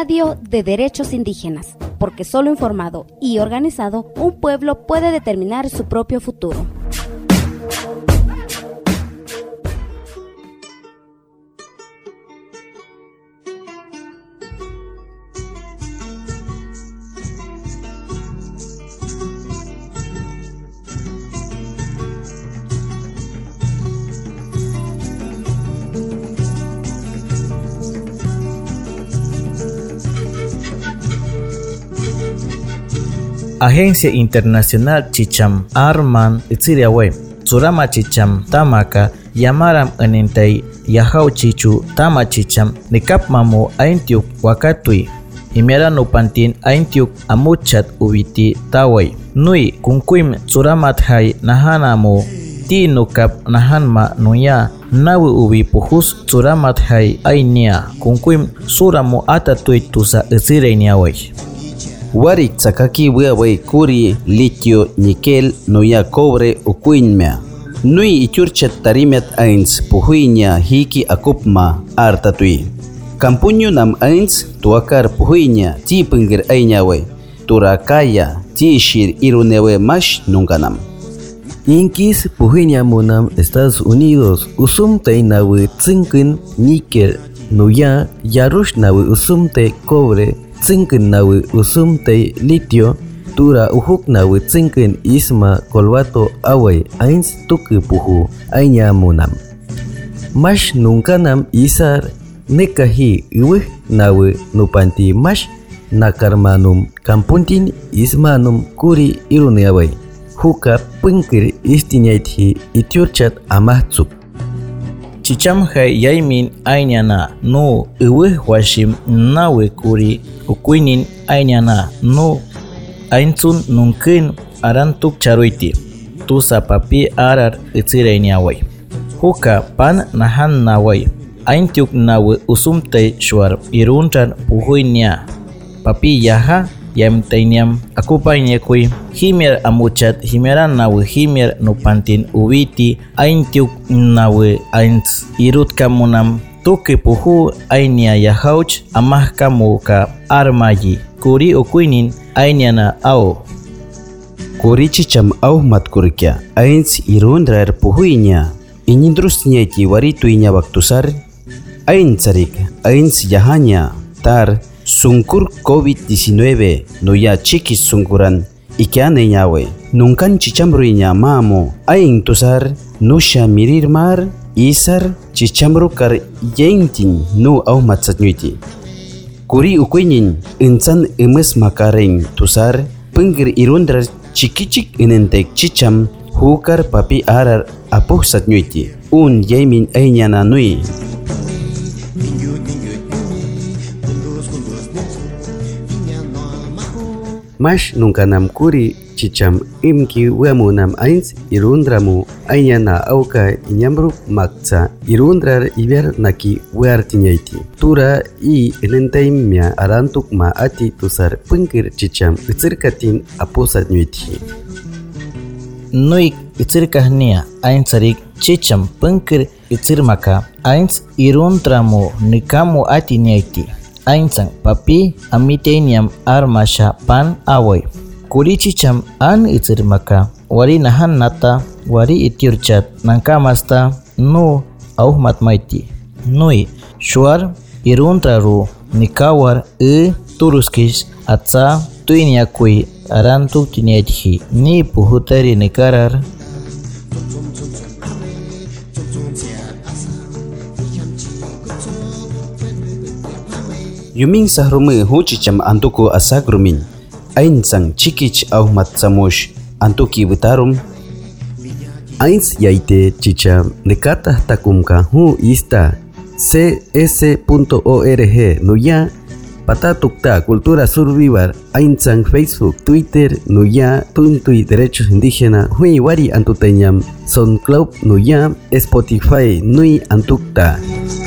radio de derechos indígenas, porque solo informado y organizado un pueblo puede determinar su propio futuro. Agencia Internacional Chicham Arman Itziriawe Surama Chicham Tamaka Yamaram Anintay Yahau Chichu Tama Chicham Nikap Mamu Aintiuk Wakatui Imiara Nupantin Aintiuk Amuchat Ubiti Tawai Nui Kunkuim Suramat Hai Nahanamu Ti Nukap Nahanma Nuya Nawi Ubi Puhus Suramat Hai Ainia Kunkuim Suramu Atatui Tusa Itzireniawai Wari tzakaki huewe curi, litio, níquel, nuya cobre o cuinmea. Nui ichurchet tarimet ains pujuiña hiki akupma artatui. Campuño nam ains tuakar pujuiña tipengir aiñawe. Turakaya tishir irunewe mash nunganam. Inkis pujuiña munam Estados Unidos usumte inawe tzinkin níquel, nuya yarushnawe usumte cobre tsinkin nawi usum te litio, tura uhuk nawi tsinkin isma kolwato away ains tuki puhu, ainya munam. Mash nungkanam isar, nekahi iwih nawi nupanti mash, nakarmanum kampuntin ismanum kuri irune away. Huka pengkir istinyaithi itiurchat amahtsuk chichamjay yaymin aynana nu iwih washim nawi kuri ukuinin aynana nu aintzun nunkin arantuk charuiti. Tusa papi arar itziraiñaway juka pan nahan naway aintiuk nawi usumtay shuar iruntan pujuynia papi yaha yam tainiam kui. Himier amuchat himeran nawe himier nupantin uwiti aintiuk nawe ains irut kamunam tuke puhu ainia yahauch amah kamu ka armayi kuri ukuinin ainiana au. Kuri chicham au matkurkia ains irundrar puhuinya inyindrusnyeti warituinya waktusar ain sarik ains yahanya tar sungkur COVID-19 no ya chikis sungkuran ikiane nungkan chichamruinya mamo aing tusar nusha mirir mar isar chichamru kar yentin nu au matsatnyuti kuri ukuinin insan emes makareng tusar penggir irundar chikichik inentek chicham hukar papi arar apuh satnyuti un yemin ainyana nui Mash nunca nam kuri chicham imki wemu nam ains irundramu ainyana auka inyamruk maksa irundrar iber naki weartinyaiti. Tura i enentaimia arantuk ma ati tusar pengkir chicham itzirkatin aposat nyuiti. Nuik itzirkah nia ain sarik chicham pengkir itzirmaka ains irundramu nikamu ati nyaiti. Ainsang papi amiteniam armasha pan away. Kurichicham an maka wari nahan nata wari itirchat nangkamasta nu au matmaiti. Nui shuar iruntraru nikawar e turuskis atsa tuinyakui arantuk tiniethi ni puhutari nikarar Yuming sahrumi huchicham antuku asagrumin. Ainsang chikich au matsamush antuki butarum. Ains yaite chicha nekata takumka hu ista cs.org nuya patatukta cultura survivar ainsang facebook twitter. Nuya tuntui derechos indígena. Hui wari antuteñam. Soundcloud. Nuya spotify. Nui antukta. antukta.